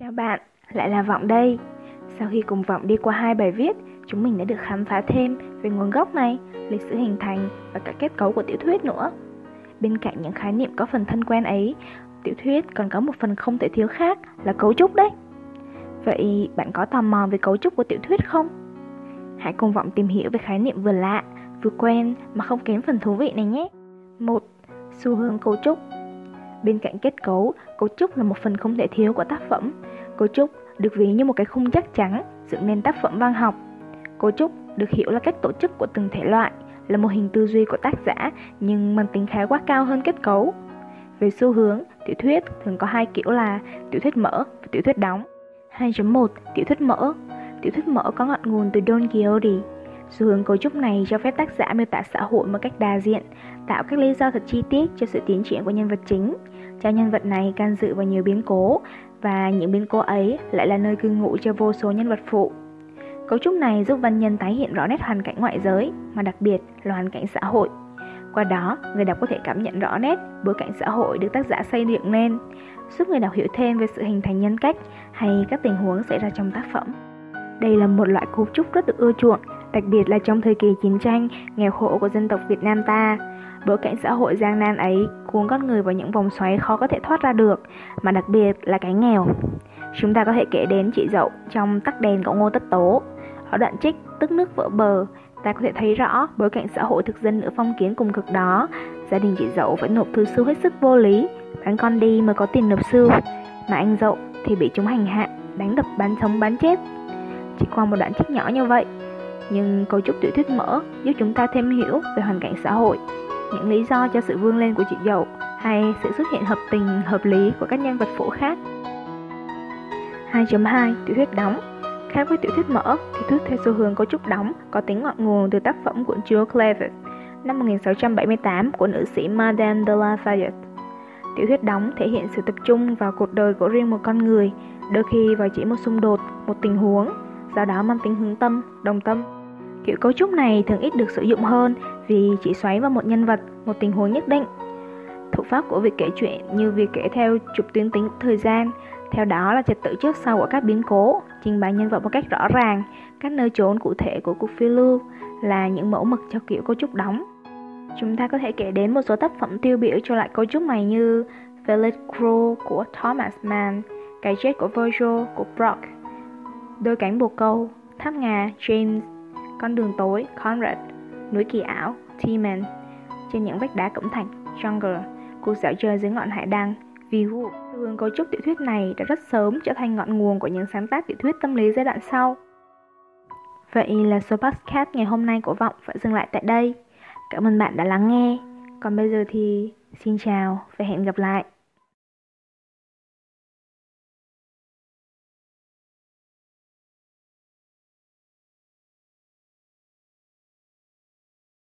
Chào bạn, lại là Vọng đây. Sau khi cùng Vọng đi qua hai bài viết, chúng mình đã được khám phá thêm về nguồn gốc này, lịch sử hình thành và cả kết cấu của tiểu thuyết nữa. Bên cạnh những khái niệm có phần thân quen ấy, tiểu thuyết còn có một phần không thể thiếu khác là cấu trúc đấy. Vậy bạn có tò mò về cấu trúc của tiểu thuyết không? Hãy cùng Vọng tìm hiểu về khái niệm vừa lạ, vừa quen mà không kém phần thú vị này nhé. 1. Xu hướng cấu trúc Bên cạnh kết cấu, cấu trúc là một phần không thể thiếu của tác phẩm. Cấu trúc được ví như một cái khung chắc chắn dựng nên tác phẩm văn học. Cấu trúc được hiểu là cách tổ chức của từng thể loại, là một hình tư duy của tác giả nhưng mang tính khái quát cao hơn kết cấu. Về xu hướng, tiểu thuyết thường có hai kiểu là tiểu thuyết mở và tiểu thuyết đóng. 2.1 Tiểu thuyết mở Tiểu thuyết mở có ngọn nguồn từ Don Quixote. Xu hướng cấu trúc này cho phép tác giả miêu tả xã hội một cách đa diện, tạo các lý do thật chi tiết cho sự tiến triển của nhân vật chính, cho nhân vật này can dự vào nhiều biến cố và những biến cố ấy lại là nơi cư ngụ cho vô số nhân vật phụ. Cấu trúc này giúp văn nhân tái hiện rõ nét hoàn cảnh ngoại giới, mà đặc biệt là hoàn cảnh xã hội. Qua đó, người đọc có thể cảm nhận rõ nét bối cảnh xã hội được tác giả xây dựng nên, giúp người đọc hiểu thêm về sự hình thành nhân cách hay các tình huống xảy ra trong tác phẩm. Đây là một loại cấu trúc rất được ưa chuộng, đặc biệt là trong thời kỳ chiến tranh, nghèo khổ của dân tộc Việt Nam ta. Bối cảnh xã hội gian nan ấy cuốn con người vào những vòng xoáy khó có thể thoát ra được, mà đặc biệt là cái nghèo. Chúng ta có thể kể đến chị dậu trong tắc đèn của Ngô Tất Tố. Ở đoạn trích tức nước vỡ bờ, ta có thể thấy rõ bối cảnh xã hội thực dân ở phong kiến cùng cực đó. Gia đình chị dậu phải nộp thư sư hết sức vô lý, bán con đi mới có tiền nộp sư. Mà anh dậu thì bị chúng hành hạ, đánh đập bán sống bán chết. Chỉ qua một đoạn trích nhỏ như vậy, nhưng cấu trúc tiểu thuyết mở giúp chúng ta thêm hiểu về hoàn cảnh xã hội những lý do cho sự vươn lên của chị dậu hay sự xuất hiện hợp tình hợp lý của các nhân vật phụ khác. 2.2 Tiểu thuyết đóng Khác với tiểu thuyết mở, tiểu thuyết theo xu hướng cấu trúc đóng có tính ngọn nguồn từ tác phẩm của Jules Clevet năm 1678 của nữ sĩ Madame de la Fayette. Tiểu thuyết đóng thể hiện sự tập trung vào cuộc đời của riêng một con người, đôi khi vào chỉ một xung đột, một tình huống, do đó mang tính hướng tâm, đồng tâm. Kiểu cấu trúc này thường ít được sử dụng hơn vì chỉ xoáy vào một nhân vật, một tình huống nhất định. Thủ pháp của việc kể chuyện như việc kể theo trục tuyến tính thời gian, theo đó là trật tự trước sau của các biến cố, trình bày nhân vật một cách rõ ràng, các nơi trốn cụ thể của cuộc phiêu lưu là những mẫu mực cho kiểu cấu trúc đóng. Chúng ta có thể kể đến một số tác phẩm tiêu biểu cho loại cấu trúc này như Village Crow của Thomas Mann, Cái chết của Virgil của Brock, Đôi cánh bồ câu, Tháp ngà James, con đường tối Conrad, Núi kỳ ảo T-Man, Trên những vách đá cẩm thạch Jungle, Cuộc dạo chơi dưới ngọn hải đăng View. Xu hướng cấu trúc tiểu thuyết này đã rất sớm trở thành ngọn nguồn của những sáng tác tiểu thuyết tâm lý giai đoạn sau. Vậy là số podcast ngày hôm nay của Vọng phải dừng lại tại đây. Cảm ơn bạn đã lắng nghe. Còn bây giờ thì xin chào và hẹn gặp lại.